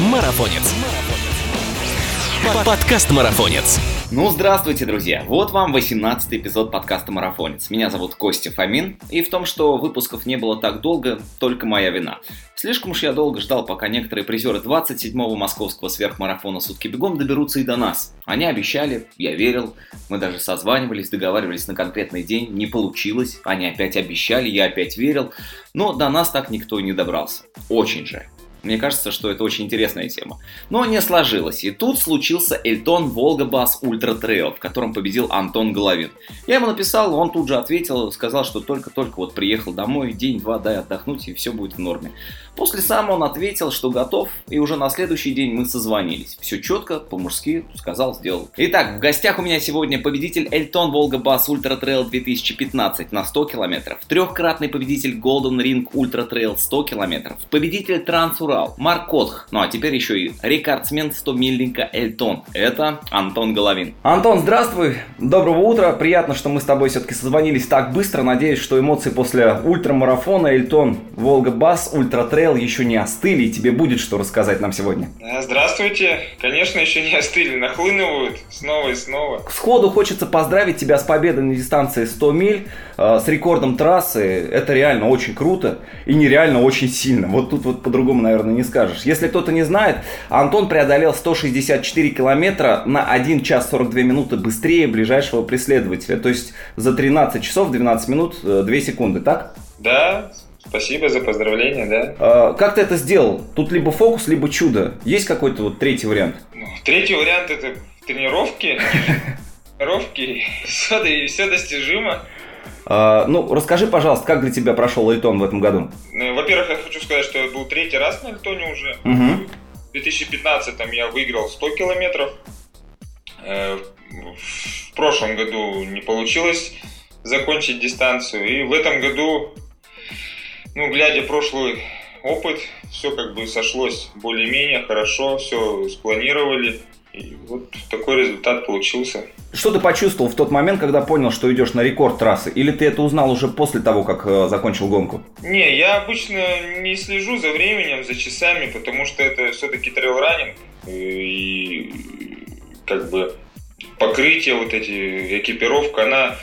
Марафонец. Подкаст Марафонец. Ну, здравствуйте, друзья! Вот вам 18 эпизод подкаста «Марафонец». Меня зовут Костя Фомин, и в том, что выпусков не было так долго, только моя вина. Слишком уж я долго ждал, пока некоторые призеры 27-го московского сверхмарафона «Сутки бегом» доберутся и до нас. Они обещали, я верил, мы даже созванивались, договаривались на конкретный день, не получилось, они опять обещали, я опять верил, но до нас так никто и не добрался. Очень жаль. Мне кажется, что это очень интересная тема. Но не сложилось. И тут случился Elton Volgabus Ultra Trail, в котором победил Антон Головин. Я ему написал, он тут же ответил, сказал, что только-только вот приехал домой, день-два дай отдохнуть, и все будет в норме. После сам он ответил, что готов, и уже на следующий день мы созвонились. Все четко, по-мужски, сказал, сделал. Итак, в гостях у меня сегодня победитель Elton Volgabus Ultra Trail 2015 на 100 километров, трехкратный победитель Golden Ring Ultra Trail 100 километров, победитель Транс Урал Марк Котх, ну а теперь еще и рекордсмен 100 мильника Эльтон. Это Антон Головин. Антон, здравствуй, доброго утра, приятно, что мы с тобой все-таки созвонились так быстро, надеюсь, что эмоции после ультрамарафона Elton Volgabus Ultra Trail еще не остыли, и тебе будет что рассказать нам сегодня. Э, здравствуйте. Конечно, еще не остыли, нахлынывают снова и снова. Сходу хочется поздравить тебя с победой на дистанции 100 миль, э, с рекордом трассы. Это реально очень круто и нереально очень сильно. Вот тут вот по-другому, наверное, не скажешь. Если кто-то не знает, Антон преодолел 164 километра на 1 час 42 минуты быстрее ближайшего преследователя. То есть за 13 часов 12 минут 2 э, секунды, так? Да, Спасибо за поздравления, да. А, как ты это сделал? Тут либо фокус, либо чудо. Есть какой-то вот третий вариант? Ну, третий вариант это тренировки. Тренировки, все, все достижимо. А, ну, расскажи, пожалуйста, как для тебя прошел Эльтон в этом году? Ну, во-первых, я хочу сказать, что я был третий раз на Эльтоне уже. Угу. В 2015 я выиграл 100 километров. Э, в прошлом году не получилось закончить дистанцию. И в этом году ну, глядя прошлый опыт, все как бы сошлось более-менее хорошо, все спланировали. И вот такой результат получился. Что ты почувствовал в тот момент, когда понял, что идешь на рекорд трассы? Или ты это узнал уже после того, как э, закончил гонку? Не, я обычно не слежу за временем, за часами, потому что это все-таки трейл-раннинг. И как бы покрытие, вот эти, экипировка, она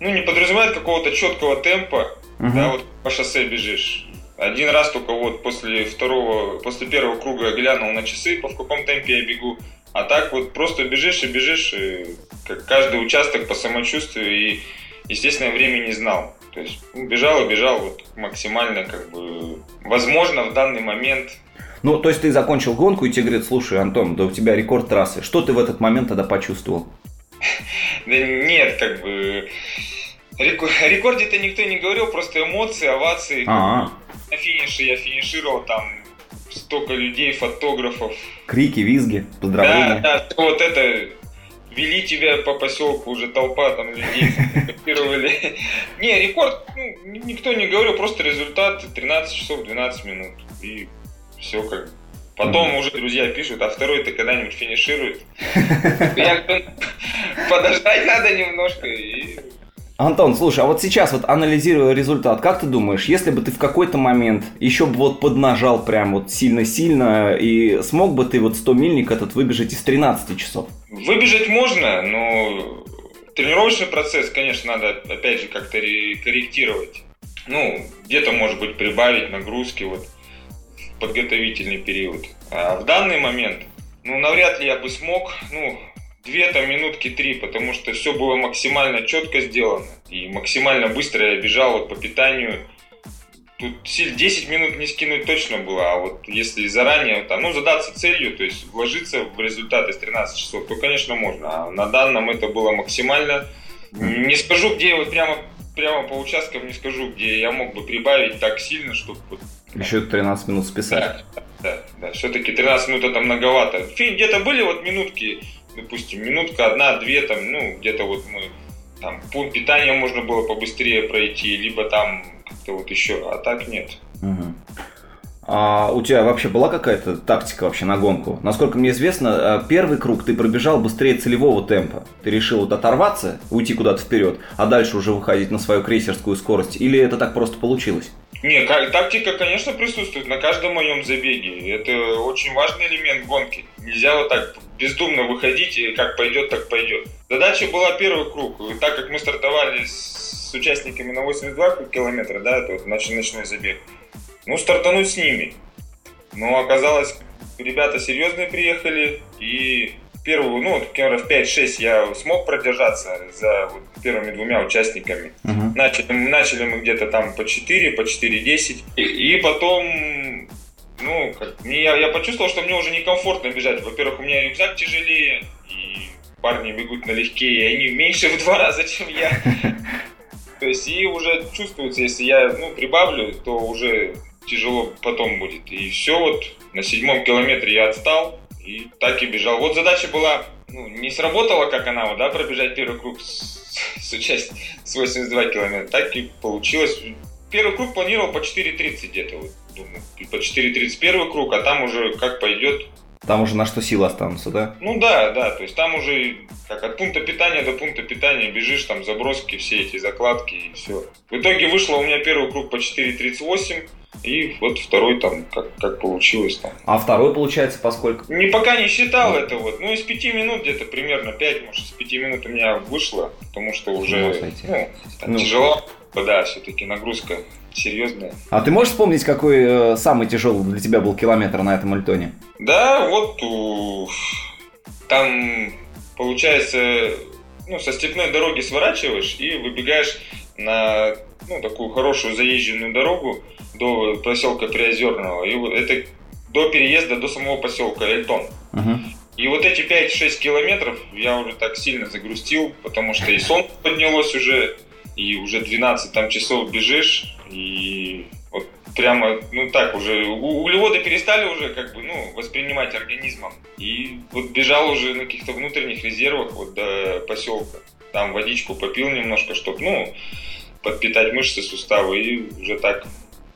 ну, не подразумевает какого-то четкого темпа. Угу. Да, вот по шоссе бежишь. Один раз только вот после второго, после первого круга глянул на часы, по в каком темпе я бегу. А так вот просто бежишь и бежишь, и каждый участок по самочувствию и, естественно, время не знал. То есть ну, бежал и бежал вот максимально как бы возможно в данный момент. Ну, то есть ты закончил гонку и тебе говорят, слушай, Антон, да у тебя рекорд трассы. Что ты в этот момент тогда почувствовал? Да нет, как бы о рекорде-то никто не говорил, просто эмоции, овации. На финише я финишировал, там столько людей, фотографов. Крики, визги, поздравления. Да, да, вот это вели тебя по поселку, уже толпа там людей фотографировали. Не, рекорд, ну, никто не говорил, просто результат 13 часов 12 минут. И все как Потом уже друзья пишут, а второй-то когда-нибудь финиширует. Подождать надо немножко и Антон, слушай, а вот сейчас вот анализируя результат, как ты думаешь, если бы ты в какой-то момент еще бы вот поднажал прям вот сильно-сильно, и смог бы ты вот 100 мильник этот выбежать из 13 часов? Выбежать можно, но тренировочный процесс, конечно, надо опять же как-то корректировать. Ну, где-то, может быть, прибавить нагрузки вот в подготовительный период. А в данный момент, ну, навряд ли я бы смог, ну, две там минутки три, потому что все было максимально четко сделано. И максимально быстро я бежал вот по питанию. Тут 10 минут не скинуть точно было, а вот если заранее, там, ну, задаться целью, то есть вложиться в результат из 13 часов, то, конечно, можно. А на данном это было максимально. Не скажу, где вот прямо, прямо по участкам, не скажу, где я мог бы прибавить так сильно, чтобы... Еще 13 минут списать. Да, да, да. Все-таки 13 минут это многовато. Где-то были вот минутки, допустим, минутка, одна-две, там, ну, где-то вот мы, там, пункт питания можно было побыстрее пройти, либо там как-то вот еще, а так нет. Угу. А у тебя вообще была какая-то тактика вообще на гонку? Насколько мне известно, э, первый круг ты пробежал быстрее целевого темпа. Ты решил вот оторваться, уйти куда-то вперед, а дальше уже выходить на свою крейсерскую скорость? Или это так просто получилось? Не, тактика, конечно, присутствует на каждом моем забеге. Это очень важный элемент гонки. Нельзя вот так бездумно выходить, и как пойдет, так пойдет. Задача была первый круг. И так как мы стартовали с участниками на 82 километра, да, это вот ночной забег, ну, стартануть с ними. Но оказалось, ребята серьезные приехали, и первую, ну, вот, километров 5-6 я смог продержаться за вот, первыми двумя участниками. Uh-huh. Начали, начали мы где-то там по 4, по 4-10. И, и потом, ну, как, я, я почувствовал, что мне уже некомфортно бежать. Во-первых, у меня рюкзак тяжелее, и парни бегут налегке, и они меньше в два раза, чем я. То есть, и уже чувствуется, если я, ну, прибавлю, то уже тяжело потом будет. И все, вот на седьмом километре я отстал, и так и бежал. Вот задача была, ну, не сработала, как она, вот, да, пробежать первый круг с, с участием с 82 километра. Так и получилось. Первый круг планировал по 4.30 где-то, вот, думаю. По 4.30 первый круг, а там уже как пойдет. Там уже на что силы останутся, да? Ну да, да, то есть там уже как от пункта питания до пункта питания бежишь, там заброски, все эти закладки и все. В итоге вышло у меня первый круг по 4.38, и вот второй там, как, как получилось там. А второй получается поскольку? Не, пока не считал ну. это вот. Ну, из пяти минут где-то примерно пять, может, из пяти минут у меня вышло, потому что уже ну, ну, тяжело. Да, все-таки нагрузка серьезная. А ты можешь вспомнить, какой э, самый тяжелый для тебя был километр на этом альтоне? Да, вот у... там получается, ну, со степной дороги сворачиваешь и выбегаешь на ну, такую хорошую заезженную дорогу до поселка Приозерного. И вот это до переезда до самого поселка Эльтон. Uh-huh. И вот эти 5-6 километров я уже так сильно загрустил, потому что и солнце поднялось уже, и уже 12 там часов бежишь, и вот прямо, ну так уже, углеводы перестали уже как бы, ну, воспринимать организмом. И вот бежал уже на каких-то внутренних резервах вот до поселка. Там водичку попил немножко, чтобы, ну, подпитать мышцы, суставы, и уже так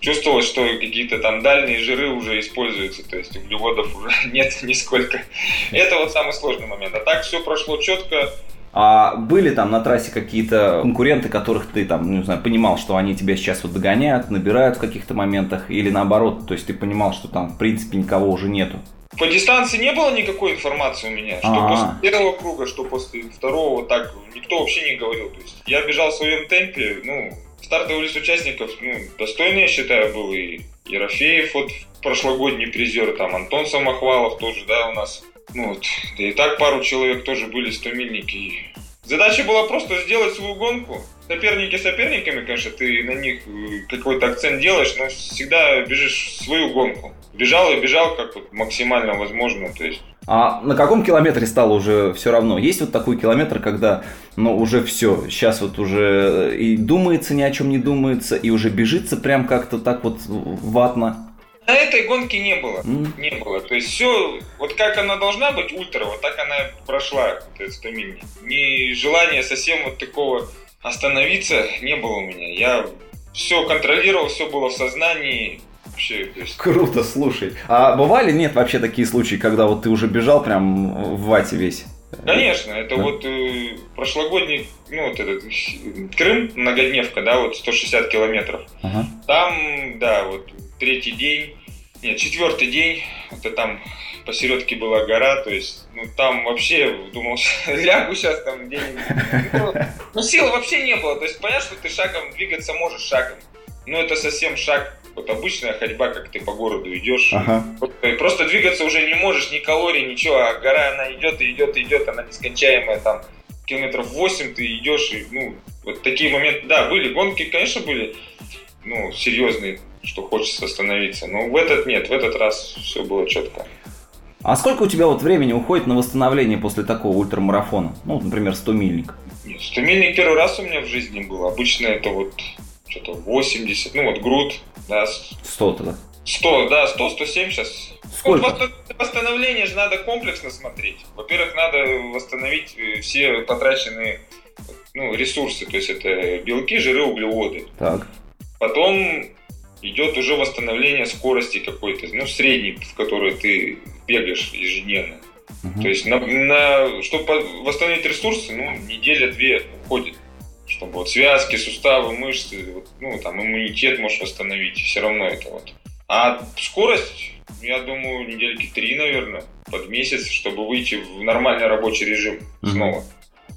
чувствовалось, что какие-то там дальние жиры уже используются, то есть углеводов уже нет нисколько. Это вот самый сложный момент. А так все прошло четко. А были там на трассе какие-то конкуренты, которых ты там, не знаю, понимал, что они тебя сейчас вот догоняют, набирают в каких-то моментах, или наоборот, то есть ты понимал, что там в принципе никого уже нету? По дистанции не было никакой информации у меня, что А-а-а. после первого круга, что после второго, так никто вообще не говорил. То есть я бежал в своем темпе, ну, стартовый лист участников, ну, достойный, я считаю, был и Ерофеев, вот прошлогодний призер, там Антон Самохвалов тоже, да, у нас. Ну, вот, да и так пару человек тоже были 100 мильники. Задача была просто сделать свою гонку. Соперники соперниками, конечно, ты на них э, какой-то акцент делаешь, но всегда бежишь свою гонку. Бежал и бежал как вот максимально возможно, то есть а на каком километре стало уже все равно? Есть вот такой километр, когда, ну, уже все, сейчас вот уже и думается ни о чем не думается, и уже бежится прям как-то так вот ватно. На этой гонке не было, mm. не было. То есть все, вот как она должна быть, ультра, вот так она прошла, вот 100 миль. Ни желания совсем вот такого остановиться не было у меня. Я все контролировал, все было в сознании, вообще. есть... Круто, слушай. А бывали, нет, вообще такие случаи, когда вот ты уже бежал прям в вате весь? Конечно, это да. вот э, прошлогодний, ну вот этот Крым, многодневка, да, вот 160 километров. Ага. Там, да, вот третий день, нет, четвертый день, это там посередке была гора, то есть, ну там вообще, думал, лягу сейчас там где-нибудь. Ну, сил вообще не было, то есть понятно, что ты шагом двигаться можешь шагом, но это совсем шаг вот обычная ходьба, как ты по городу идешь. Ага. Просто двигаться уже не можешь, ни калорий, ничего, а гора она идет и идет и идет, она нескончаемая там километров 8 ты идешь, и, ну, вот такие моменты, да, были, гонки, конечно, были, ну, серьезные, что хочется остановиться, но в этот нет, в этот раз все было четко. А сколько у тебя вот времени уходит на восстановление после такого ультрамарафона? Ну, например, 100 мильник. 100 мильник первый раз у меня в жизни был. Обычно это вот что-то 80, ну вот груд, да. 100 тогда. 100, да, 100, 107 сейчас. Сколько? Вот восстановление же надо комплексно смотреть. Во-первых, надо восстановить э, все потраченные ну, ресурсы, то есть это белки, жиры, углеводы. Так. Потом идет уже восстановление скорости какой-то, ну, средней, в которой ты бегаешь ежедневно. Угу. То есть, на, на, чтобы восстановить ресурсы, ну, неделя-две уходит. чтобы вот связки, суставы, мышцы, вот, ну, там, иммунитет можешь восстановить, все равно это вот. А скорость, я думаю, недельки три, наверное, под месяц, чтобы выйти в нормальный рабочий режим снова.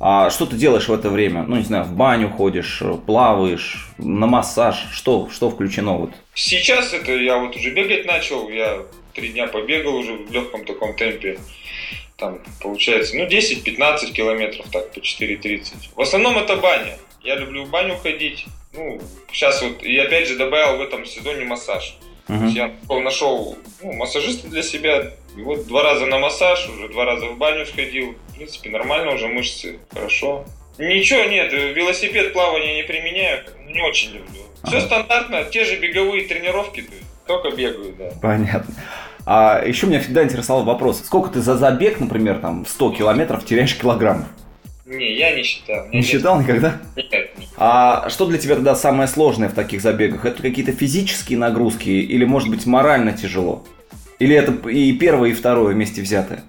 А что ты делаешь в это время? Ну, не знаю, в баню ходишь, плаваешь, на массаж, что, что включено вот? Сейчас это я вот уже бегать начал, я три дня побегал уже в легком таком темпе. Там получается, ну, 10-15 километров, так, по 4.30. В основном это баня. Я люблю в баню ходить. Ну, сейчас вот, и опять же добавил в этом сезоне массаж. Uh-huh. Я нашел ну, массажиста для себя. И вот два раза на массаж, уже два раза в баню сходил. В принципе, нормально уже мышцы, хорошо. Ничего нет, велосипед, плавание не применяю, не очень люблю. Все ага. стандартно, те же беговые тренировки, только бегаю, да. Понятно. А еще меня всегда интересовал вопрос, сколько ты за забег, например, там 100 километров теряешь килограммов? Не, я не считал. Не считал никогда? Нет, нет. А что для тебя тогда самое сложное в таких забегах? Это какие-то физические нагрузки или, может быть, морально тяжело? Или это и первое, и второе вместе взятое?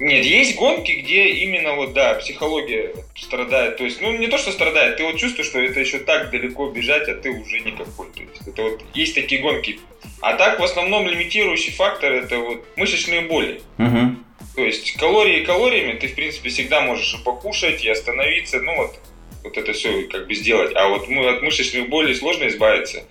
Нет, есть гонки, где именно вот, да, психология страдает. То есть, ну, не то, что страдает, ты вот чувствуешь, что это еще так далеко бежать, а ты уже никакой. То есть, это вот есть такие гонки. А так, в основном, лимитирующий фактор это вот мышечные боли. Угу. То есть, калории калориями ты, в принципе, всегда можешь и покушать, и остановиться, ну, вот, вот это все как бы сделать. А вот мы от мышечных болей сложно избавиться.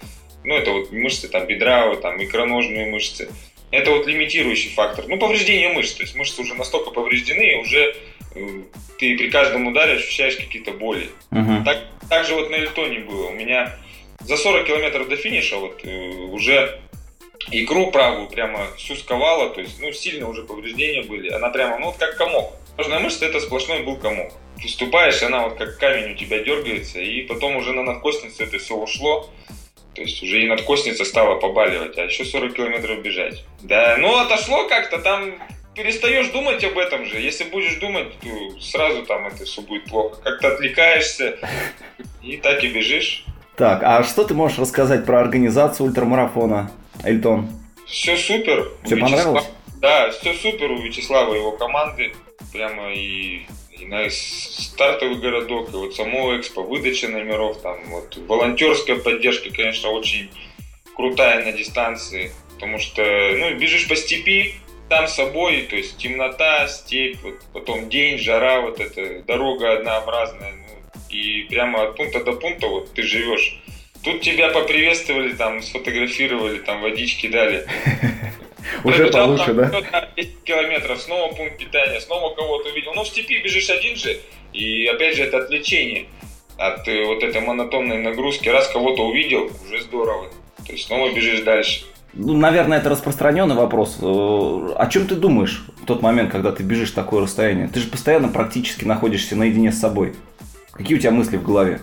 Ну, это вот мышцы там бедра, вот, там икроножные мышцы. Это вот лимитирующий фактор. Ну, повреждение мышц. То есть мышцы уже настолько повреждены, уже э, ты при каждом ударе ощущаешь какие-то боли. Uh-huh. Так, так же вот на Эльтоне было. У меня за 40 километров до финиша вот э, уже икру правую прямо всю сковала, то есть, ну, сильно уже повреждения были. Она прямо, ну, вот как комок. Кожная мышца это сплошной был комок. Ты она вот как камень у тебя дергается, и потом уже на надкостницу это все ушло. То есть уже и надкосница стала побаливать, а еще 40 километров бежать. Да, ну отошло как-то, там перестаешь думать об этом же. Если будешь думать, то сразу там это все будет плохо. Как-то отвлекаешься и так и бежишь. Так, а что ты можешь рассказать про организацию ультрамарафона, Эльтон? Все супер. Все понравилось? Да, все супер у Вячеслава и его команды. Прямо и и на стартовый городок, и вот само экспо, выдача номеров, там вот волонтерская поддержка, конечно, очень крутая на дистанции, потому что, ну, бежишь по степи, там с собой, то есть темнота, степь, вот, потом день, жара, вот эта дорога однообразная, ну, и прямо от пункта до пункта вот ты живешь. Тут тебя поприветствовали, там, сфотографировали, там, водички дали. Уже получше, да? 10 километров, снова пункт питания, снова кого-то увидел. Ну, в степи бежишь один же, и опять же это отвлечение от э, вот этой монотонной нагрузки. Раз кого-то увидел, уже здорово. То есть снова бежишь дальше. Ну, наверное, это распространенный вопрос. Э, о чем ты думаешь в тот момент, когда ты бежишь такое расстояние? Ты же постоянно практически находишься наедине с собой. Какие у тебя мысли в голове?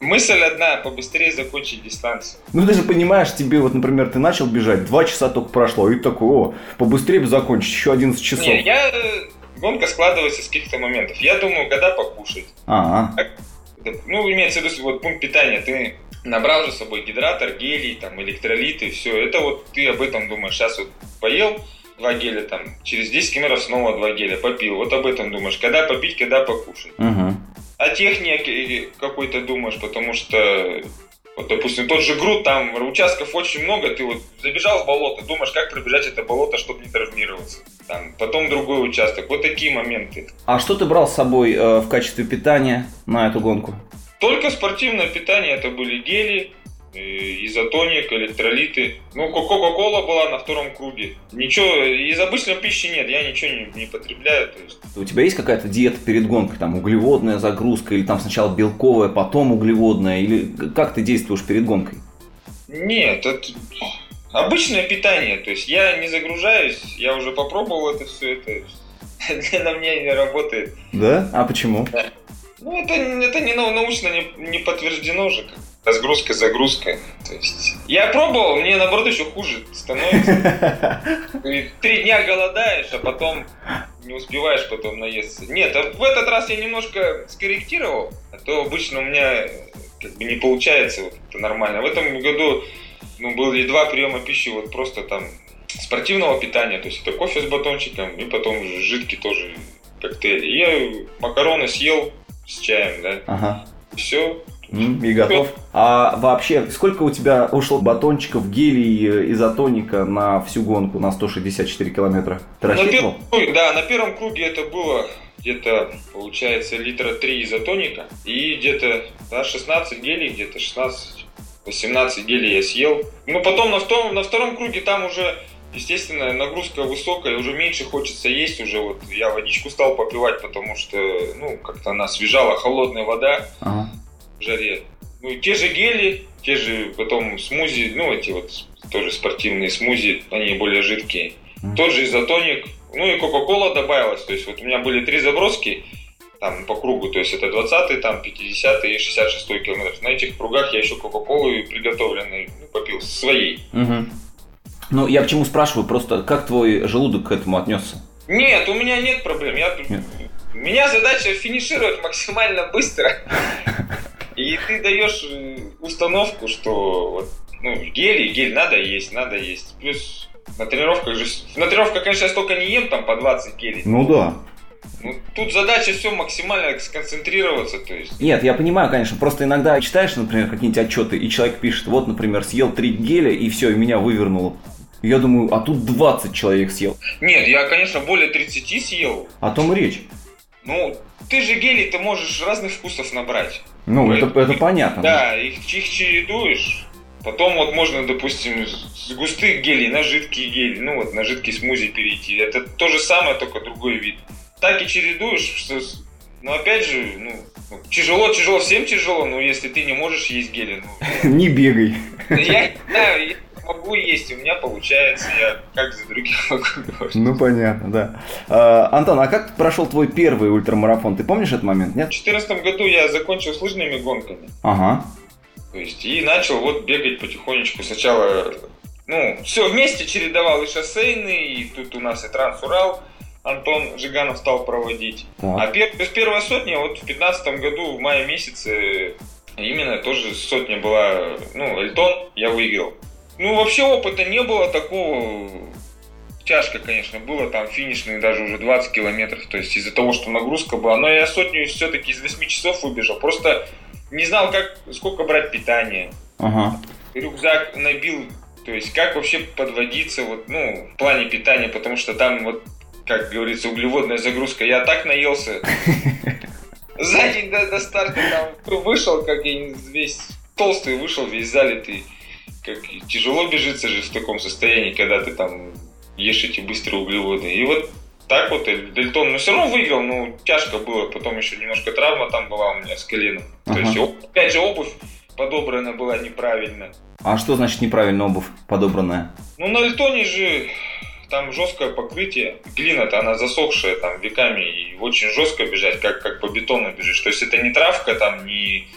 Мысль одна, побыстрее закончить дистанцию. Ну ты же понимаешь, тебе вот, например, ты начал бежать, два часа только прошло, и такой, о, побыстрее бы закончить, еще 11 часов. Не, я... Э, гонка складывается с каких-то моментов. Я думаю, когда покушать. Ага. Ну, имеется в виду, вот пункт питания, ты набрал же с собой гидратор, гелий, там, электролиты, все. Это вот ты об этом думаешь. Сейчас вот поел, два геля там, через 10 километров снова два геля попил. Вот об этом думаешь. Когда попить, когда покушать. Угу о технике какой-то думаешь, потому что, вот, допустим, тот же груд, там участков очень много, ты вот забежал в болото, думаешь, как пробежать это болото, чтобы не травмироваться. Там, потом другой участок, вот такие моменты. А что ты брал с собой э, в качестве питания на эту гонку? Только спортивное питание, это были гели, изотоник, электролиты. Ну, Кока-Кола была на втором круге. Ничего, из обычной пищи нет, я ничего не, не потребляю. То есть. У тебя есть какая-то диета перед гонкой, там углеводная загрузка, или там сначала белковая, потом углеводная, или как ты действуешь перед гонкой? Нет, это обычное питание, то есть я не загружаюсь, я уже попробовал это все, это на мне не работает. Да? А почему? Да. Ну, это, это не научно не, не подтверждено же. Как разгрузка, загрузка. То есть я пробовал, мне наоборот еще хуже становится. Три дня голодаешь, а потом не успеваешь потом наесться. Нет, а в этот раз я немножко скорректировал, а то обычно у меня как бы не получается вот это нормально. В этом году ну, были два приема пищи вот просто там спортивного питания, то есть это кофе с батончиком и потом жидкий тоже коктейль. И я макароны съел с чаем, да. Ага. Все, И готов. А вообще, сколько у тебя ушло батончиков, гелий, изотоника на всю гонку на 164 километра? Ты На рассчитывал? первом, да, на первом круге это было где-то, получается, литра 3 изотоника и где-то да, 16 гелей, где-то 16 18 гелей я съел. Ну, потом на втором, на втором круге там уже, естественно, нагрузка высокая, уже меньше хочется есть уже. Вот я водичку стал попивать, потому что, ну, как-то она освежала, холодная вода Ага. В жаре. Ну, те же гели, те же потом смузи, ну, эти вот тоже спортивные смузи, они более жидкие. Мгм. Тот же изотоник, ну и Кока-Кола добавилась. То есть вот у меня были три заброски там по кругу, то есть это 20 там 50 и 66 километр. На этих кругах я еще Кока-Колу и приготовленной ну, попил, своей. Мгм. Ну, я почему спрашиваю, просто как твой желудок к этому отнесся? Нет, у меня нет проблем. Я... Нет. У меня задача финишировать максимально быстро. И ты даешь э, установку, что вот, ну, гель, гель надо есть, надо есть. Плюс на тренировках же... На тренировках, конечно, я столько не ем, там по 20 гелей. Ну да. Ну, тут задача все максимально сконцентрироваться, то есть. Нет, я понимаю, конечно, просто иногда читаешь, например, какие-нибудь отчеты, и человек пишет, вот, например, съел три геля, и все, и меня вывернуло. Я думаю, а тут 20 человек съел. Нет, я, конечно, более 30 съел. О том речь. Ну, ты же гелей ты можешь разных вкусов набрать. Ну, Ой, это, это понятно. Да, их, их чередуешь. Потом вот можно, допустим, с густых гелей на жидкие гели, ну вот на жидкий смузи перейти. Это то же самое, только другой вид. Так и чередуешь, что... Но опять же, ну, ну, тяжело, тяжело, всем тяжело, но если ты не можешь есть гели, ну, Не бегай. я, да, я могу есть, у меня получается, я как за других могу говорить. Ну, понятно, да. А, Антон, а как прошел твой первый ультрамарафон? Ты помнишь этот момент, В нет? 2014 году я закончил с лыжными гонками. Ага. То есть, и начал вот бегать потихонечку. Сначала, ну, все вместе чередовал и шоссейный, и тут у нас и Трансурал Антон Жиганов стал проводить. А Так. пер, то есть первая сотня вот в 15 году, в мае месяце, именно тоже сотня была, ну, Эльтон я выиграл. Ну, вообще опыта не было такого, тяжко, конечно, было, там финишные даже уже 20 километров, то есть из-за того, что нагрузка была. Но я сотню все-таки из 8 часов выбежал, просто не знал, как, сколько брать питание Ага. рюкзак набил, то есть как вообще подводиться вот, ну, в плане питания, потому что там вот, как говорится, углеводная загрузка. Я так наелся. За день до, до старта там вышел, как я весь толстый вышел, весь залитый. Как тяжело бежится же в таком состоянии, когда ты там ешь эти быстрые углеводы. И вот так вот Дельтон, но все равно выиграл, ну, тяжко было. Потом еще немножко травма там была у меня с коленом. То Ага. есть, оп- опять же, обувь подобрана была неправильно. А что значит неправильно обувь подобранная? Ну, на Эльтоне же там жесткое покрытие. Глина-то она засохшая там веками и очень жестко бежать, как, как по бетону бежишь. То есть это не травка там, не,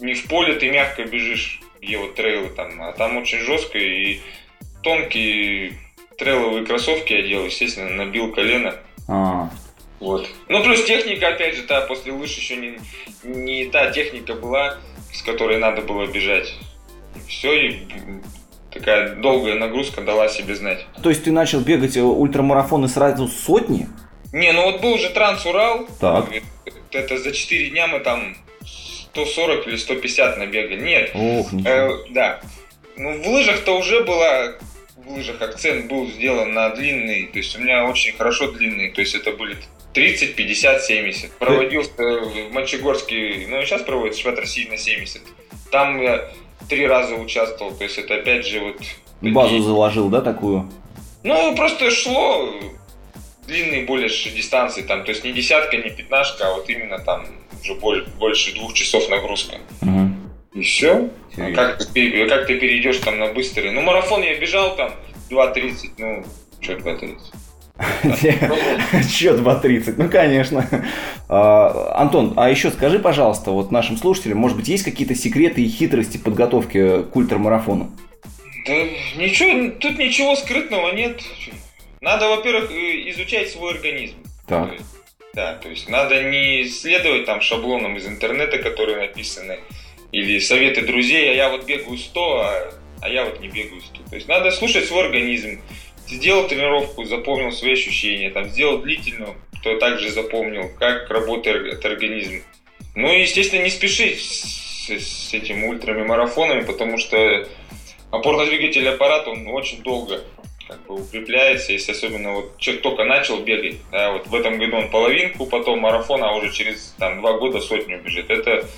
не в поле ты мягко бежишь, где вот трейлы там, а там очень жестко и тонкие трейловые кроссовки я делал, естественно, набил колено. А, Вот. Ну, плюс техника, опять же, та после лыж еще не, не та техника была, с которой надо было бежать. Все, и такая долгая нагрузка дала себе знать. то есть ты начал бегать э, ультрамарафоны сразу сотни? Не, ну вот был же Транс-Урал. Так. Это за 4 дня мы там 140 или 150 набегали. Нет, Ох, э, да. Ну, в лыжах-то уже была, в лыжах акцент был сделан на длинные. То есть у меня очень хорошо длинные. То есть это были 30, 50, 70. Проводился в Мончегорске, ну и сейчас проводится чемпионат России на 70. Там я три раза участвовал. То есть это опять же вот... такие- Базу заложил, да, такую? ну, просто шло длинные более дистанции, там, то есть не десятка, не пятнашка, а вот именно там уже боль- больше двух часов нагрузка. Угу. И все. А как, ты, пере- как ты перейдешь там на быстрый? Ну, марафон я бежал там 2.30, ну, что 2.30? Че 2.30? Ну, конечно. А, Антон, а еще скажи, пожалуйста, вот нашим слушателям, может быть, есть какие-то секреты и хитрости подготовки к ультрамарафону? Да ничего, тут ничего скрытного нет. Надо, во-первых, э, изучать свой организм. Так. Да, то есть надо не следовать там шаблонам из интернета, которые написаны, или советы друзей, а я вот бегаю 100, а, а я вот не бегаю 100. То есть надо слушать свой организм. Сделал тренировку, запомнил свои ощущения, там, сделал длительную, то также запомнил, как работает организм. Ну и, естественно, не спешить с с, этими ультрами марафонами, потому что опорно-двигательный аппарат, он очень долго как бы укрепляется, если особенно вот человек только начал бегать, да, вот в этом году он половинку, потом марафон, а уже через там два года сотню бежит. Это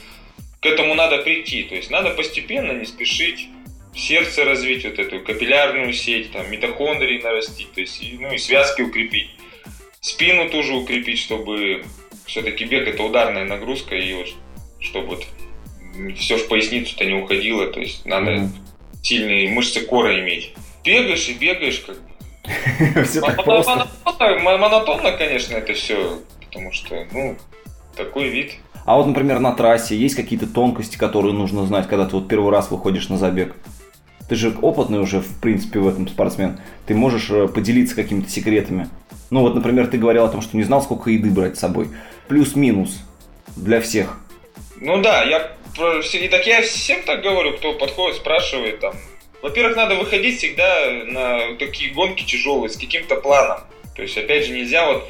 к этому надо прийти, то есть надо постепенно, не спешить, сердце развить, вот эту капиллярную сеть, там, митохондрии нарастить, то есть, ну и связки укрепить, спину тоже укрепить, чтобы все-таки бег это ударная нагрузка, и вот, чтобы вот все в поясницу-то не уходило, то есть надо mm-hmm. сильные мышцы кора иметь бегаешь и бегаешь, как бы. Все так просто. Монотонно, конечно, это все, потому что, ну, такой вид. А вот, например, на трассе есть какие-то тонкости, которые нужно знать, когда ты вот первый раз выходишь на забег? Ты же опытный уже, в принципе, в этом спортсмен. Ты можешь э, поделиться какими-то секретами. Ну вот, например, ты говорил о том, что не знал, сколько еды брать с собой. Плюс-минус для всех. Ну да, я и так я всем так говорю, кто подходит, спрашивает там, во-первых, надо выходить всегда на такие гонки тяжелые с каким-то планом. То есть, опять же, нельзя вот,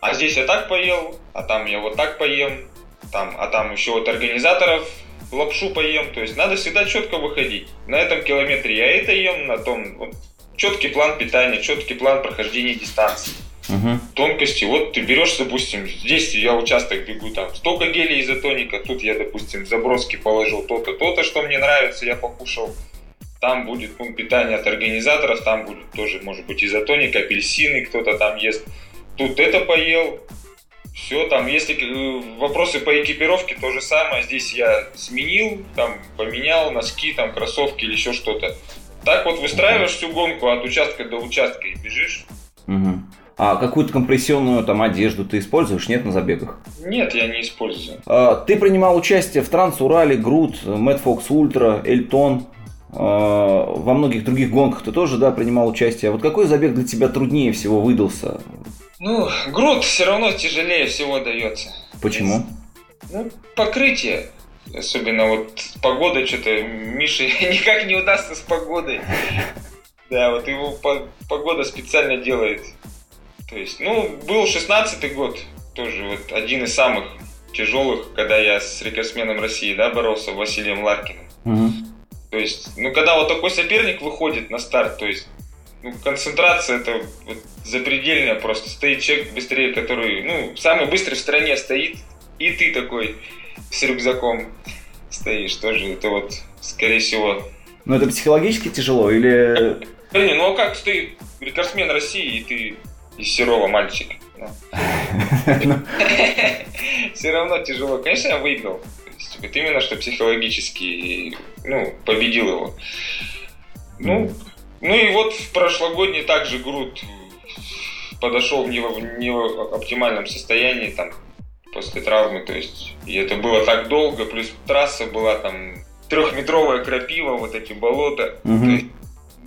а здесь я так поел, а там я вот так поем, там, а там еще вот организаторов лапшу поем. То есть, надо всегда четко выходить. На этом километре я это ем, на том вот, четкий план питания, четкий план прохождения дистанции. Угу. Тонкости. Вот ты берешь, допустим, здесь я участок бегу, там столько гелей изотоника, тут я, допустим, заброски положил то-то, то-то, что мне нравится, я покушал там будет пункт питания от организаторов, там будет тоже, может быть, изотоник, апельсины кто-то там ест. Тут это поел, все, там, если э, вопросы по экипировке, то же самое. Здесь я сменил, там, поменял носки, там, кроссовки или еще что-то. Так вот выстраиваешь всю гонку от участка до участка и бежишь. Угу. А какую-то компрессионную там одежду ты используешь, нет, на забегах? Нет, я не использую. А, ты принимал участие в Транс-Урале, Грут, Мэтт Фокс Ультра, Эльтон. А, во многих других гонках ты тоже, да, принимал участие. А вот какой забег для тебя труднее всего выдался? Ну, груд все равно тяжелее всего дается. Почему? Ну, покрытие. Особенно вот погода что-то Мише никак не удастся с погодой. Да, вот его погода специально делает. То есть, ну, был 16-й год, тоже вот один из самых тяжелых, когда я с рекордсменом России, да, боролся, Василием Ларкиным. Угу. То есть, ну, когда вот такой соперник выходит на старт, то есть, ну, концентрация это вот запредельная просто. Стоит человек быстрее, который, ну, самый быстрый в стране стоит, и ты такой с рюкзаком стоишь тоже. Это вот, скорее всего... Ну, это психологически тяжело или... Не, ну, а как стоит рекордсмен России, и ты из Серова мальчик? Все равно тяжело. Конечно, я выиграл. Вот именно, что психологически ну, победил его. Ну, ну и вот в прошлогодний также Груд подошел в не, в не оптимальном состоянии там после травмы, то есть и это было так долго, плюс трасса была там трехметровая крапива, вот эти болота. Угу.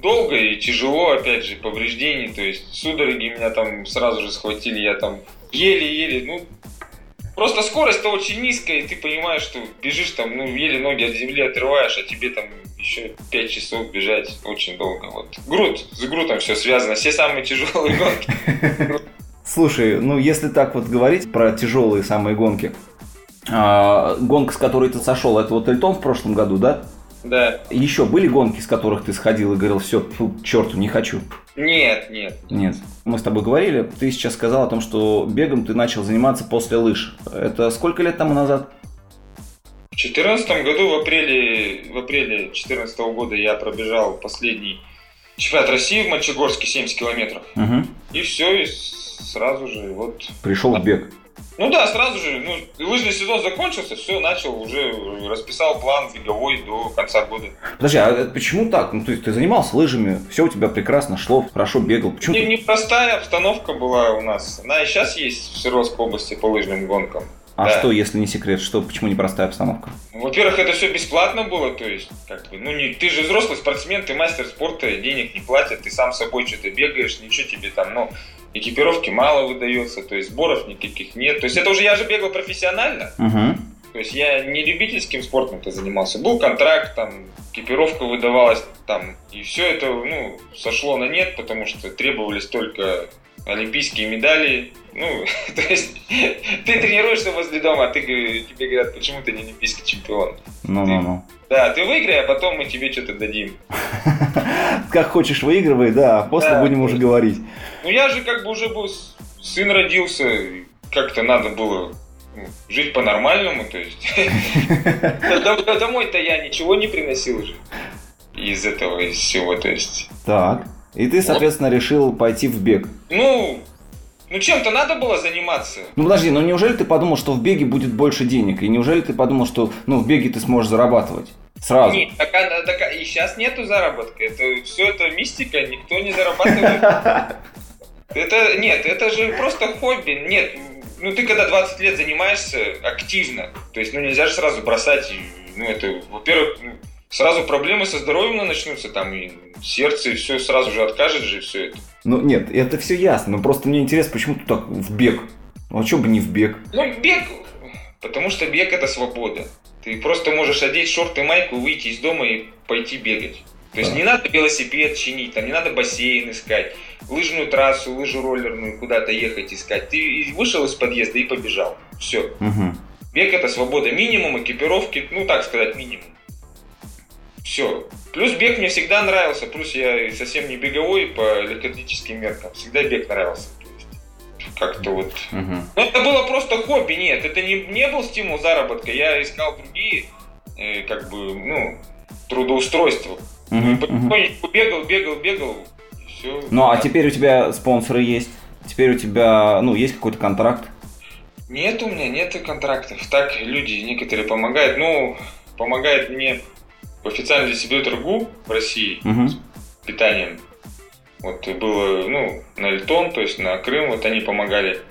долго и тяжело, опять же, повреждений, то есть судороги меня там сразу же схватили, я там еле-еле, ну, Просто скорость-то очень низкая, и ты понимаешь, что бежишь там, ну, еле ноги от земли отрываешь, а тебе там еще 5 часов бежать очень долго. Вот. Груд, с грудом все связано, все самые тяжелые гонки. Слушай, ну если так вот говорить про тяжелые самые гонки, а, гонка, с которой ты сошел, это вот Эльтон в прошлом году, да? Да. Еще были гонки, с которых ты сходил и говорил, все, черту, не хочу? Нет, нет. Нет. Мы с тобой говорили, ты сейчас сказал о том, что бегом ты начал заниматься после лыж. Это сколько лет тому назад? В 2014 году, в апреле, в апреле 2014 года я пробежал последний чемпионат России в Мальчегорске 70 километров. Угу. И все, и сразу же вот... Пришел в бег. Ну да, сразу же, ну, лыжный сезон закончился, все, начал, уже расписал план беговой до конца года. Подожди, а почему так? Ну, то есть ты занимался лыжами, все у тебя прекрасно шло, хорошо бегал. Почему Не, ты... непростая обстановка была у нас. Она и сейчас есть в Свердловской области по лыжным гонкам. А да. что, если не секрет, что, почему непростая обстановка? Во-первых, это все бесплатно было, то есть, как бы, ну, не, ты же взрослый спортсмен, ты мастер спорта, денег не платят, ты сам собой что-то бегаешь, ничего тебе там, ну, экипировки мало выдается, то есть сборов никаких нет. То есть это уже я же бегал профессионально. Угу. То есть я не любительским спортом-то занимался. Был контракт, там, экипировка выдавалась, там, и все это, ну, сошло на нет, потому что требовались только олимпийские медали. Ну, то есть ты тренируешься возле дома, а ты, тебе говорят, почему ты не олимпийский чемпион. Ну-ну-ну. Да, ты выиграй, а потом мы тебе что-то дадим. Как хочешь выигрывай, да, после Да, будем уже говорить. Ну я же как бы уже был, сын родился, как-то надо было ну, жить по-нормальному, то есть домой-то я ничего не приносил же из этого, из всего, то есть. Так. И ты, соответственно, решил пойти в бег. Ну, ну чем-то надо было заниматься. Ну подожди, ну неужели ты подумал, что в беге будет больше денег? И неужели ты подумал, что ну, в беге ты сможешь зарабатывать? Сразу. Нет, так, а- так а- и сейчас нету заработка. Это все это мистика, никто не зарабатывает. Это нет, это же просто хобби. Нет, ну ты когда 20 лет занимаешься активно, то есть ну нельзя же сразу бросать. Ну это, во-первых, ну, сразу проблемы со здоровьем начнутся, там и сердце, и все сразу же откажет же все это. Ну нет, это все ясно. Но просто мне интересно, почему ты так в бег? Ну а что бы не в бег? Ну бег, потому что бег это свобода. Ты просто можешь одеть шорты, майку, выйти из дома и пойти бегать. То есть Да. не надо велосипед чинить, там не надо бассейн искать, лыжную трассу, лыжу роллерную куда-то ехать искать. Ты вышел из подъезда и побежал. Все. Угу. Бег это свобода. Минимум экипировки, ну так сказать, минимум. Все. Плюс бег мне всегда нравился. Плюс я совсем не беговой по легкоатлетическим меркам. Всегда бег нравился. Как-то вот Угу. ну, это было просто хобби, нет, это не, не был стимул заработка, я искал другие, э, как бы, ну, трудоустройства. Потихонечку бегал, бегал, бегал, все. Ну а теперь у тебя спонсоры есть. Теперь у тебя, ну, есть какой-то контракт. Нет у меня, нет контрактов. Так, люди некоторые помогают. Ну, помогает мне официальный дистрибьютор ГУ в России Угу. с питанием. Вот и было, ну, на Эльтон, то есть на Крым, вот они помогали.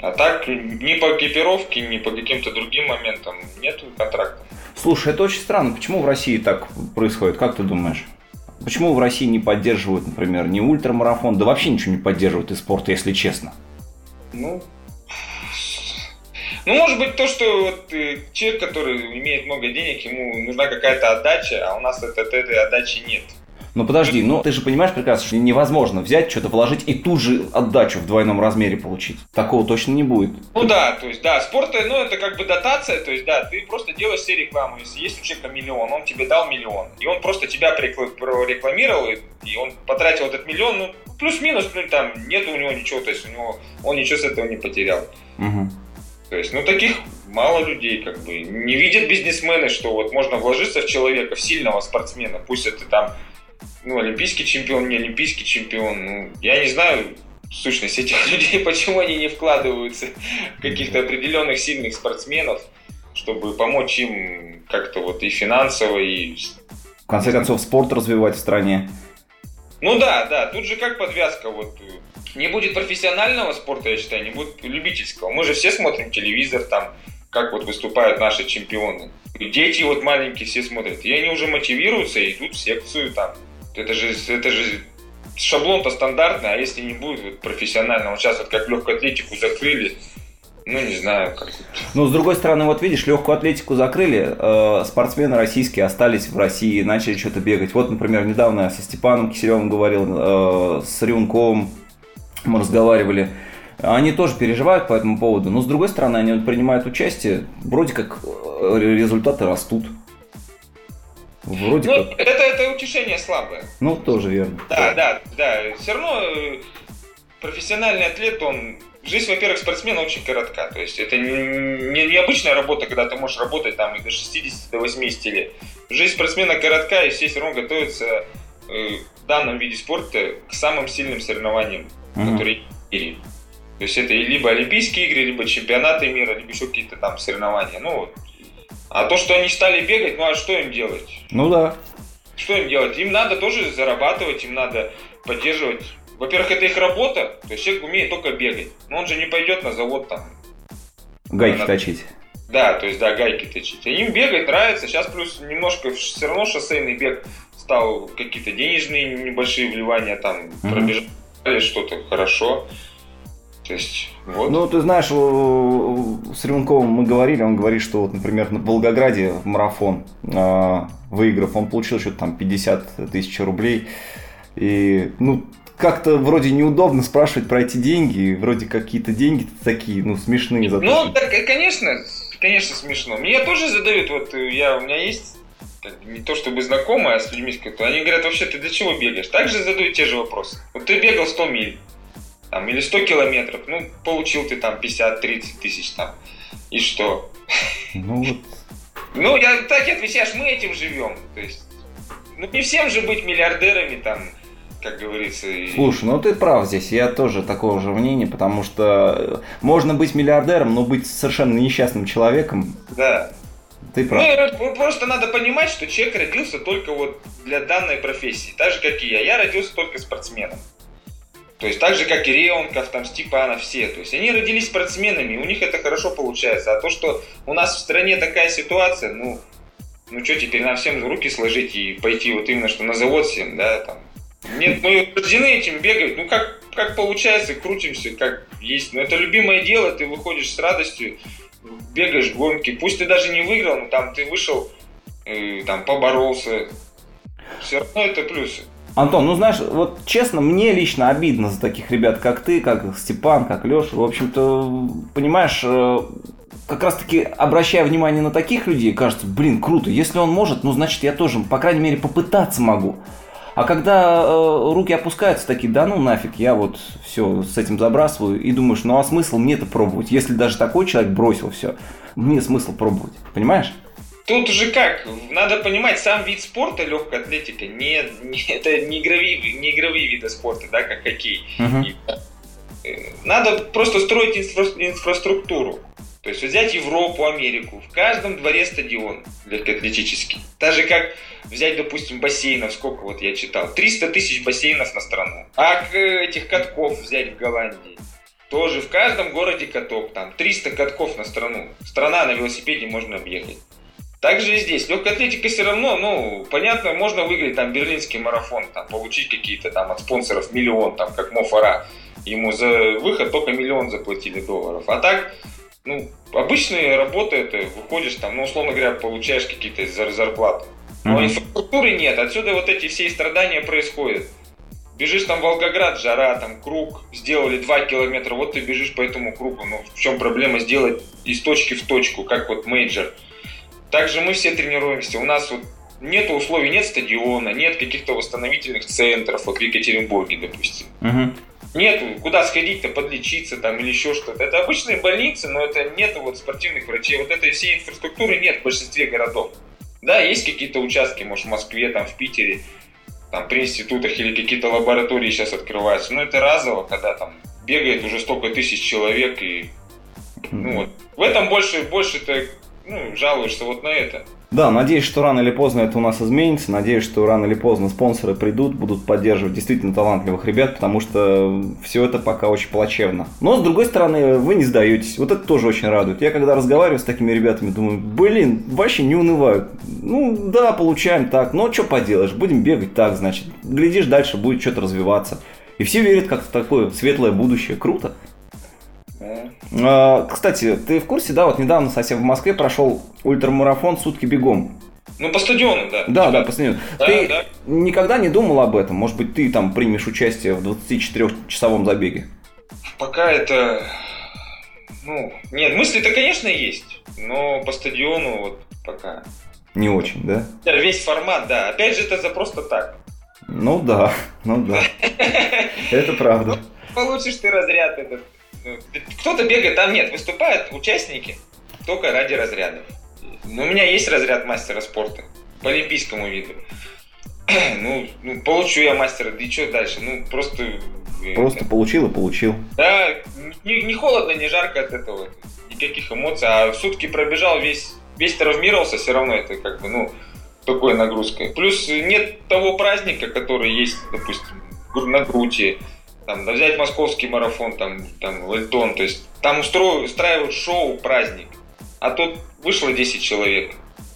А так, ни по экипировке, ни по каким-то другим моментам нету контрактов. Слушай, это очень странно. Почему в России так происходит? Как ты думаешь? Почему в России не поддерживают, например, ни ультрамарафон, да вообще ничего не поддерживают из спорта, если честно? Ну, ну, может быть, то, что вот, э, человек, который имеет много денег, ему нужна какая-то отдача, а у нас это, этой отдачи нет. Ну подожди, ну ты же понимаешь прекрасно, что невозможно взять, что-то вложить и тут же отдачу в двойном размере получить. Такого точно не будет. Ну да, то есть, да, спорт, ну, это как бы дотация, то есть, да, ты просто делаешь себе рекламу. Если есть у человека миллион, он тебе дал миллион, и он просто тебя прорекламировал, и- он потратил этот миллион, ну, плюс-минус, ну, там, нет у него ничего, то есть, у него, он ничего с этого не потерял. Мгм. То есть, ну, таких мало людей, как бы, не видят бизнесмены, что вот можно вложиться в человека, в сильного спортсмена, пусть это там, ну, олимпийский чемпион, не олимпийский чемпион, ну, я не знаю сущность этих людей, почему они не вкладываются в каких-то определенных сильных спортсменов, чтобы помочь им как-то вот и финансово, и... В конце концов, спорт развивать в стране. Ну да, да, тут же как подвязка, вот, э, не будет профессионального спорта, я считаю, не будет любительского. Мы же все смотрим телевизор, там, как вот выступают наши чемпионы. Дети вот маленькие все смотрят, и они уже мотивируются и идут в секцию там. Это же, это же шаблон-то стандартный, а если не будет вот, профессионального, вот сейчас вот как легкую атлетику закрыли, ну не знаю, как. Ну, с другой стороны, вот видишь, легкую атлетику закрыли, э, спортсмены российские остались в России, начали что-то бегать. Вот, например, недавно я со Степаном Киселевым говорил, э, с Рюнковым мы разговаривали. Они тоже переживают по этому поводу, но с другой стороны, они принимают участие, вроде как э, результаты растут. Вроде Ну, как. это, это утешение слабое. Ну, тоже верно. Да, да, да. Все равно э, профессиональный атлет, он... Жизнь, во-первых, спортсмена очень коротка. То есть это не, не, необычная работа, когда ты можешь работать там и до 60, до 80 лет. Жизнь спортсмена коротка, и все все равно готовятся э, в данном виде спорта к самым сильным соревнованиям, Мгм. которые есть. То есть это либо Олимпийские игры, либо чемпионаты мира, либо еще какие-то там соревнования. Ну вот. А то, что они стали бегать, ну а что им делать? Ну да. Что им делать? Им надо тоже зарабатывать, им надо поддерживать. Во-первых, это их работа, то есть человек умеет только бегать. Но он же не пойдет на завод там. Гайки Надо- точить. Да, то есть, да, гайки точить. А Им бегать нравится. Сейчас плюс немножко все равно шоссейный бег стал какие-то денежные небольшие вливания там Мгм. пробежали что-то хорошо. То есть, вот. Ну, ты знаешь, с Рюнковым мы говорили, он говорит, что вот, например, на Волгограде марафон, э, выиграв, он получил что-то там 50 тысяч рублей. И, ну, как-то вроде неудобно спрашивать про эти деньги, вроде какие-то деньги такие, ну, смешные. За то, Ну, так, конечно, конечно, смешно. Мне тоже задают, вот э, я, у меня есть не то чтобы знакомые, а с людьми, с которыми- они говорят, вообще, ты для чего бегаешь? Также задают те же вопросы. Вот ты бегал 100 миль, там, или 100 километров, ну, получил ты там 50-30 тысяч там, и что? Ну вот. Ну, я так и отвечаешь, мы этим живем, то есть, ну, не всем же быть миллиардерами, там, как говорится, и- Слушай, ну ты прав здесь, я тоже такого же мнения, потому что э, можно быть миллиардером, но быть совершенно несчастным человеком, да. ты прав. ну, просто надо понимать, что человек родился только вот для данной профессии. Так же, как и я. Я родился только спортсменом. То есть так же, как и Реонков, там, Степанов, все. То есть они родились спортсменами, у них это хорошо получается. А то, что у нас в стране такая ситуация, ну, ну что теперь, нам всем руки сложить и пойти вот именно что на завод всем, да, там. Нет, мы рождены этим бегать, ну как, как получается, крутимся, как есть. Но это любимое дело, ты выходишь с радостью, бегаешь гонки. Пусть ты даже не выиграл, но там ты вышел, э, там поборолся. Все равно это плюсы. Антон, ну знаешь, вот честно, мне лично обидно за таких ребят, как ты, как Степан, как Леша. В общем-то, понимаешь, э, как раз таки обращая внимание на таких людей, кажется, блин, круто, если он может, ну значит я тоже, по крайней мере, попытаться могу. А когда э, руки опускаются, такие, да ну нафиг, я вот все с этим забрасываю и думаешь, ну а смысл мне-то пробовать? Если даже такой человек бросил все, мне смысл пробовать, понимаешь? Тут уже как, надо понимать, сам вид спорта, легкая атлетика, не, не- это не игровые, не игровые виды спорта, да, как хоккей. И, э, Надо просто строить инфра- инфраструктуру. То есть взять Европу, Америку, в каждом дворе стадион легкоатлетический. Так как взять, допустим, бассейнов, сколько вот я читал, 300 тысяч бассейнов на страну. А к- этих катков взять в Голландии. Тоже в каждом городе каток, там 300 катков на страну. Страна на велосипеде можно объехать. Также и здесь. Легкая атлетика все равно, ну, понятно, можно выиграть там берлинский марафон, там, получить какие-то там от спонсоров миллион, там, как Мо Фара. Ему за выход только миллион заплатили долларов. А так, ну, обычные работы, это выходишь там, ну, условно говоря, получаешь какие-то зар- зарплаты. Но инфраструктуры нет, отсюда вот эти все страдания происходят. Бежишь там в Волгоград, жара, там круг, сделали 2 километра, вот ты бежишь по этому кругу. Ну, в чем проблема сделать из точки в точку, как вот major. Также мы все тренируемся. У нас вот нет условий, нет стадиона, нет каких-то восстановительных центров, вот в Екатеринбурге, допустим. Мгм. Нету куда сходить-то, подлечиться там или еще что-то. Это обычные больницы, но это нету вот спортивных врачей. Вот этой всей инфраструктуры нет в большинстве городов. Да, есть какие-то участки, может, в Москве, там, в Питере, там, при институтах или какие-то лаборатории сейчас открываются. Но это разово, когда там бегает уже столько тысяч человек, и ну, вот. в этом больше, больше ты ну, жалуешься вот на это. Да, надеюсь, что рано или поздно это у нас изменится. Надеюсь, что рано или поздно спонсоры придут, будут поддерживать действительно талантливых ребят, потому что все это пока очень плачевно. Но, с другой стороны, вы не сдаетесь. Вот это тоже очень радует. Я когда разговариваю с такими ребятами, думаю, блин, вообще не унывают. Ну, да, получаем так, но что поделаешь, будем бегать так, значит. Глядишь, дальше будет что-то развиваться. И все верят как-то в такое светлое будущее. Круто. А, Кстати, ты в курсе, да, вот недавно совсем в Москве прошел ультрамарафон «Сутки бегом». Ну, по стадиону, да. Да, да, последний. Да, ты да. никогда не думал об этом? Может быть, ты там примешь участие в 24-часовом забеге? Пока это... Ну, нет, мысли-то, конечно, есть, но по стадиону вот пока. Не очень, да? Да, Весь формат, да. Опять же, это за просто так. Ну да, ну да. Это правда. Получишь ты разряд этот. Ну, Кто-то бегает, там нет, выступают участники только ради разрядов. Но у меня есть разряд мастера спорта по олимпийскому виду. Ну, ну получу я мастера, да и что дальше? Ну, просто... э, Просто получил и получил. Да, не, не холодно, не жарко от этого. Никаких эмоций. А сутки пробежал, весь, весь травмировался, все равно это как бы, ну, такой нагрузкой. Плюс нет того праздника, который есть, допустим, на Груте. Там, да взять московский марафон, там, там, Вальтон. То есть там устро- устраивают шоу, праздник. А тут вышло 10 человек.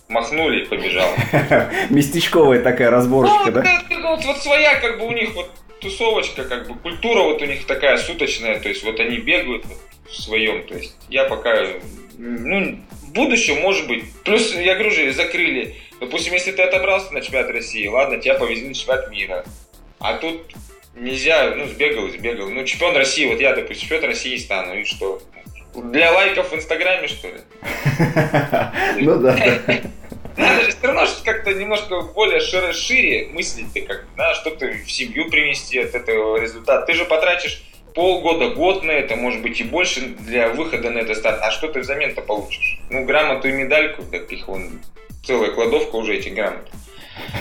Махнули и побежал. Местечковая такая разборочка, Ну, да? вот, вот своя, как бы у них вот тусовочка, как бы культура вот у них такая суточная, то есть вот они бегают вот в своем, то есть я пока, ну, в будущем, может быть. Плюс, я говорю же, закрыли. Допустим, если ты отобрался на чемпионат России, ладно, тебя повезли на чемпионат мира. А тут нельзя, ну, сбегал, сбегал. Ну, чемпион России, вот я, допустим, чемпион России стану, и что? Для лайков в Инстаграме, что ли? Ну да. Надо же все равно как-то немножко более шире, шире мыслить ты как да, что-то в семью принести от этого результата. Ты же потратишь полгода, год на это, может быть и больше для выхода на этот старт. А что ты взамен-то получишь? Ну, грамоту и медальку, таких вон целая кладовка уже этих грамот.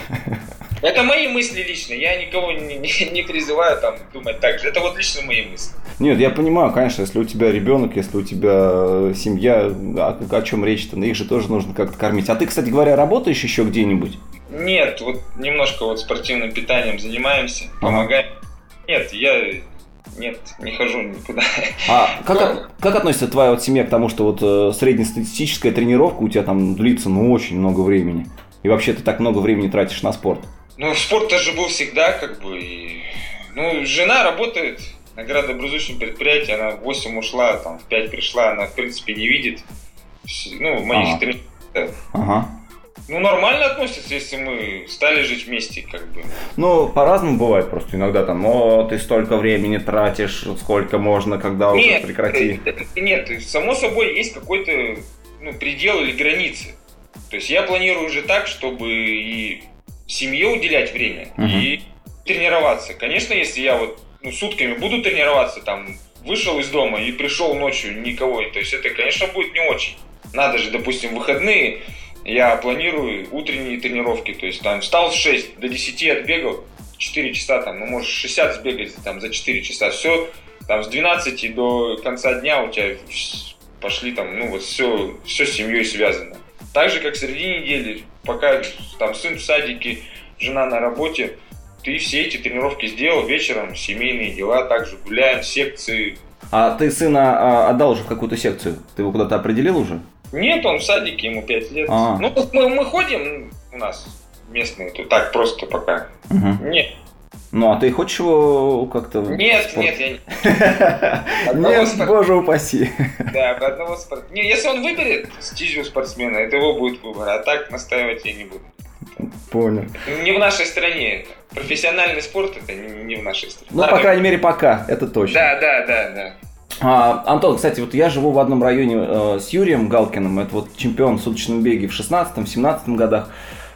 Это мои мысли лично. Я никого не, не, не призываю там думать так же. Это вот лично мои мысли. Нет, я понимаю, конечно, если у тебя ребенок, если у тебя э, семья, о, о чем речь-то, их же тоже нужно как-то кормить. А ты, кстати говоря, работаешь еще где-нибудь? Нет, вот немножко вот спортивным питанием занимаемся, помогаем. Ага. Нет, я нет, не хожу никуда. А как, Но... как относится твоя вот семья к тому, что вот э, среднестатистическая тренировка у тебя там длится ну очень много времени? И вообще ты так много времени тратишь на спорт? Ну, спорт тоже был всегда, как бы, и... Ну, жена работает на градообразующем предприятии, она в 8 ушла, там, в 5 пришла, она, в принципе, не видит, ну, моих ага. тренировок. Ага. Ну, нормально относятся, если мы стали жить вместе, как бы. Ну, по-разному бывает просто. Иногда там, о, ты столько времени тратишь, сколько можно, когда нет, уже прекрати. Нет, само собой есть какой-то ну, предел или границы. То есть я планирую уже так, чтобы и семье уделять время, угу. и тренироваться. Конечно, если я вот ну, сутками буду тренироваться, там, вышел из дома и пришел ночью никого, то есть это, конечно, будет не очень. Надо же, допустим, выходные я планирую утренние тренировки, то есть там встал в 6, до 10 отбегал, 4 часа там, ну можешь 60 сбегать там за 4 часа, все, там с 12 до конца дня у тебя пошли там, ну вот все, все с семьей связано. Так же, как среди недели, пока там сын в садике, жена на работе, ты все эти тренировки сделал вечером, семейные дела, также гуляем, секции. А ты сына а, отдал уже в какую-то секцию? Ты его куда-то определил уже? Нет, он в садике, ему 5 лет. А. Ну, мы, мы ходим, у нас местные, тут так просто пока. Угу. Нет. Ну, а ты хочешь его как-то... Нет, спорт? нет, я не... Нет, спорт... боже упаси. Да, одного спорта. Не, если он выберет стезю спортсмена, это его будет выбор, а так настаивать я не буду. Понял. Не в нашей стране это. Профессиональный спорт это не в нашей стране. Ну, по крайней мере, пока, это точно. Да, да, да, да. А, Антон, кстати, вот я живу в одном районе э, с Юрием Галкиным, это вот чемпион в суточном беге в 16-17 годах.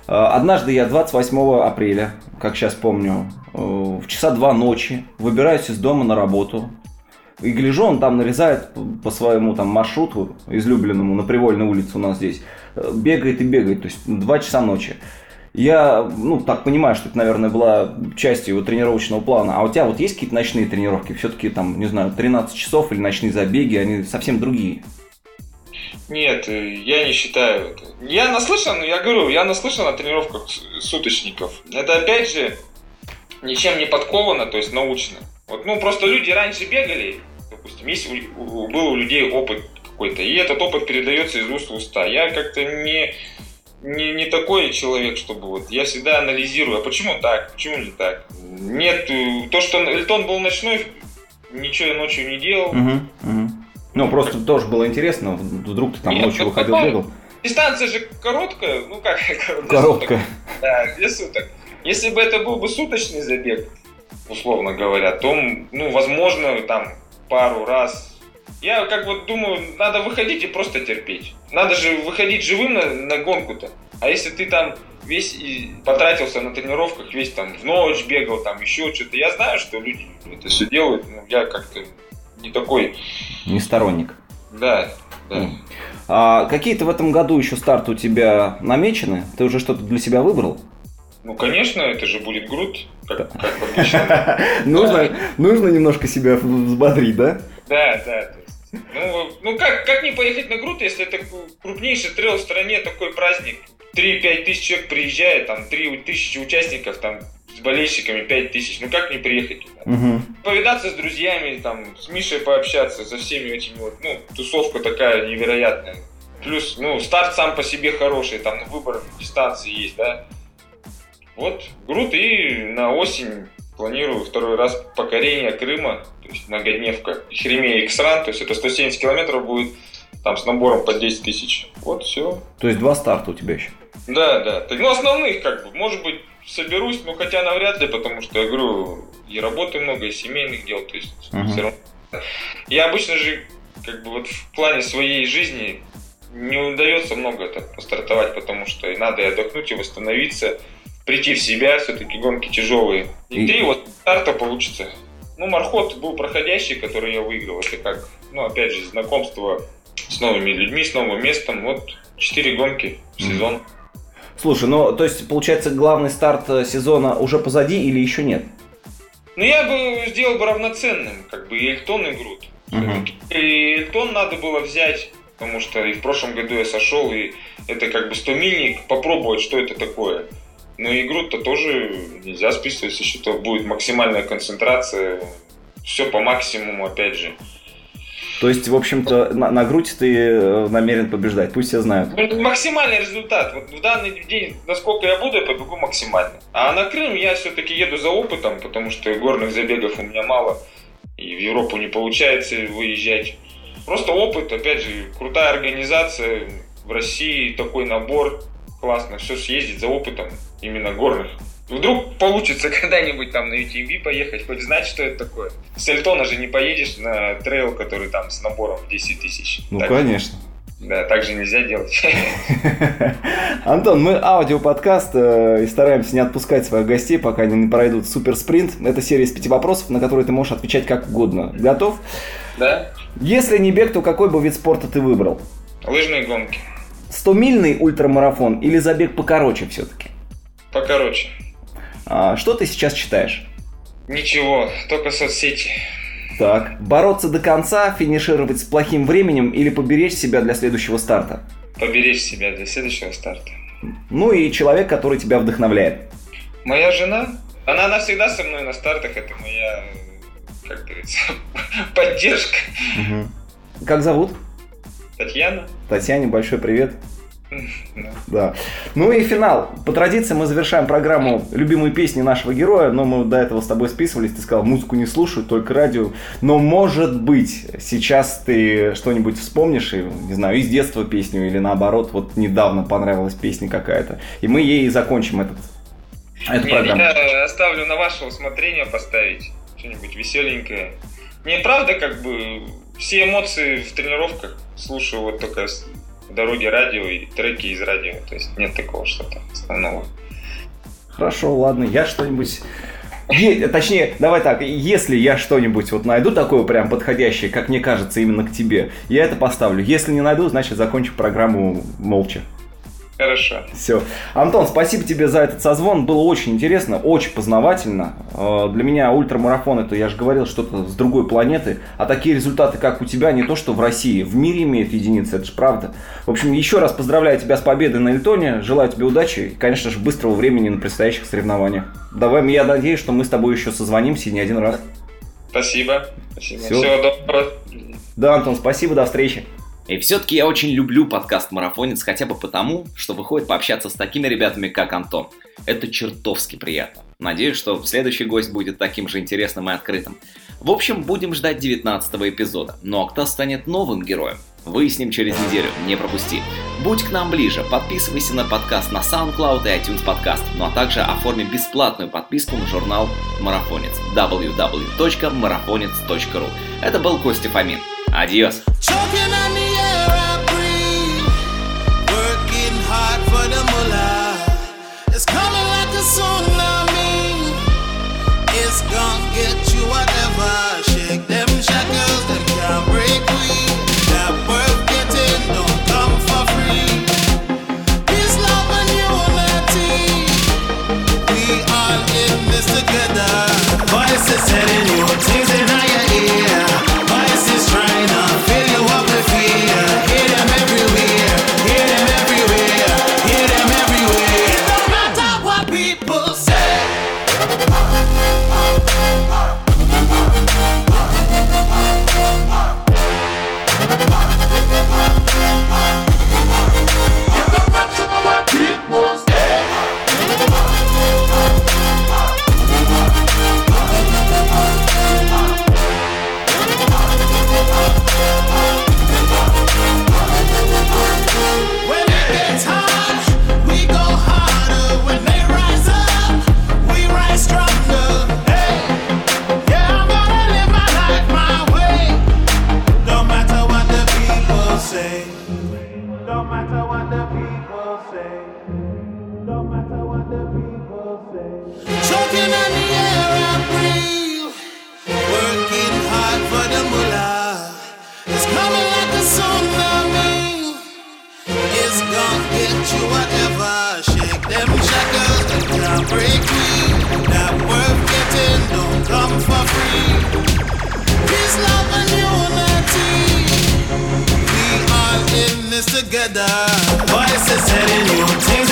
Э, однажды я 28 апреля, как сейчас помню, э, в часа два ночи выбираюсь из дома на работу. И гляжу, он там нарезает по своему там маршруту излюбленному на Привольной улице у нас здесь. Э, бегает и бегает, то есть два часа ночи. Я, ну, так понимаю, что это, наверное, была частью его тренировочного плана. А у тебя вот есть какие-то ночные тренировки? Все-таки там, не знаю, 13 часов или ночные забеги, они совсем другие. Нет, э, я не считаю это. Я наслышан, я говорю, я наслышан о тренировках суточников. Это опять же ничем не подковано, то есть научно. Вот, ну, просто люди раньше бегали, допустим, есть был у людей опыт какой-то, и этот опыт передается из уст в уста. Я как-то не не, не такой человек, чтобы вот я всегда анализирую, а почему так, почему не так. Нет, э, то, что Эльтон был ночной, ничего я ночью не делал. Угу, угу. Ну, просто тоже было интересно, вдруг ты там Нет, ночью выходил, потом, бегал. Дистанция же короткая, ну как короткая. Да, для суток. Если бы это был бы суточный забег, условно говоря, то, ну, возможно, там пару раз я как вот думаю, надо выходить и просто терпеть. Надо же выходить живым на, на гонку-то. А если ты там весь и потратился на тренировках, весь там в ночь бегал, там еще что-то. Я знаю, что люди это все делают, но я как-то не такой... Не сторонник. Да, да. А какие-то в этом году еще старты у тебя намечены? Ты уже что-то для себя выбрал? Ну, конечно, это же будет груд, как, как обычно. нужно, нужно немножко себя взбодрить, да? Да, да. Ну, ну как, как не поехать на Грут, если это крупнейший трейл в стране, такой праздник. 3-5 тысяч человек приезжает, там 3 тысячи участников, там с болельщиками 5 тысяч. Ну как не приехать туда? Угу. Повидаться с друзьями, там, с Мишей пообщаться, со всеми этими вот, ну, тусовка такая невероятная. Плюс, ну, старт сам по себе хороший, там выбор дистанции есть, да. Вот, Грут и на осень планирую второй раз покорение Крыма, то есть многодневка, Хреме Иксран, то есть это 170 километров будет там с набором по 10 тысяч. Вот, все. То есть два старта у тебя еще? Да, да. Ну, основных, как бы, может быть, соберусь, ну хотя навряд ли, потому что, я говорю, и работы много, и семейных дел, то есть uh-huh. все равно. Я обычно же, как бы вот в плане своей жизни не удается много это постартовать, потому что и надо и отдохнуть, и восстановиться, прийти в себя, все-таки гонки тяжелые. И, и... три вот старта получится. Ну, Мархот был проходящий, который я выиграл. Это как, ну, опять же, знакомство с новыми людьми, с новым местом. Вот четыре гонки в сезон. Mm. Слушай, ну, то есть, получается, главный старт э, сезона уже позади или еще нет? Ну, я бы сделал бы равноценным, как бы, и Эльтон, и Грут. Uh-huh. И Эльтон надо было взять потому что и в прошлом году я сошел, и это как бы 100 мильник, попробовать, что это такое. Но игру-то тоже нельзя списывать, если то будет максимальная концентрация, все по максимуму, опять же. То есть, в общем-то, на, на грудь ты э, намерен побеждать, пусть все знают. Ну, максимальный результат. Вот в данный день, насколько я буду, я побегу максимально. А на Крым я все-таки еду за опытом, потому что горных забегов у меня мало. И в Европу не получается выезжать. Просто опыт, опять же, крутая организация в России, такой набор, классно, все съездить за опытом именно горных. Вдруг получится когда-нибудь там на UTMB поехать, хоть знать, что это такое. С Эльтона же не поедешь на трейл, который там с набором в 10 тысяч. Ну, так, конечно. Да, так же нельзя делать. Антон, мы аудиоподкаст э, и стараемся не отпускать своих гостей, пока они не пройдут супер спринт. Это серия из пяти вопросов, на которые ты можешь отвечать как угодно. Готов? Да. Если не бег, то какой бы вид спорта ты выбрал? Лыжные гонки. 100-мильный ультрамарафон или забег покороче все-таки? Покороче. А, что ты сейчас читаешь? Ничего, только соцсети. Так, бороться до конца, финишировать с плохим временем или поберечь себя для следующего старта? Поберечь себя для следующего старта. Ну и человек, который тебя вдохновляет. Моя жена, она навсегда со мной на стартах, это моя как говорится, поддержка. Угу. Как зовут? Татьяна. Татьяне большой привет. Да. Ну и финал. По традиции мы завершаем программу любимые песни нашего героя, но мы до этого с тобой списывались. Ты сказал, музыку не слушаю, только радио. Но может быть, сейчас ты что-нибудь вспомнишь, и, не знаю, из детства песню или наоборот, вот недавно понравилась песня какая-то. И мы ей закончим этот, эту не, программу. Я оставлю на ваше усмотрение поставить что-нибудь веселенькое. Не правда, как бы все эмоции в тренировках слушаю вот только дороге радио и треки из радио. То есть нет такого что-то основного. Хорошо, ладно, я что-нибудь Е, точнее, давай так, если я что-нибудь вот найду такое прям подходящее, как мне кажется, именно к тебе, я это поставлю. Если не найду, значит закончу программу молча. Хорошо. Все. Антон, спасибо тебе за этот созвон. Было очень интересно, очень познавательно. Э, для меня ультрамарафон это, я же говорил, что-то с другой планеты. А такие результаты, как у тебя, не то что в России, в мире имеют единицы, это же правда. В общем, еще раз поздравляю тебя с победой на Эльтоне. Желаю тебе удачи и, конечно же, быстрого времени на предстоящих соревнованиях. Давай, я надеюсь, что мы с тобой еще созвонимся не один раз. Спасибо. Спасибо. Все. Всего доброго. Да, Антон, спасибо, до встречи. И все-таки я очень люблю подкаст «Марафонец» хотя бы потому, что выходит пообщаться с такими ребятами, как Антон. Это чертовски приятно. Надеюсь, что следующий гость будет таким же интересным и открытым. В общем, будем ждать 19 эпизода. А кто станет новым героем? Выясним через неделю, не пропусти. Будь к нам ближе, подписывайся на подкаст на SoundCloud и iTunes Podcast, ну а также оформи бесплатную подписку на журнал «Марафонец» www.marafonец.ru Это был Костя Фомин. Адьос! Whatever, shake them shackles, they can't break me. Worth getting don't come for free. Peace, love, and unity. We all in this together. Voices heading new things.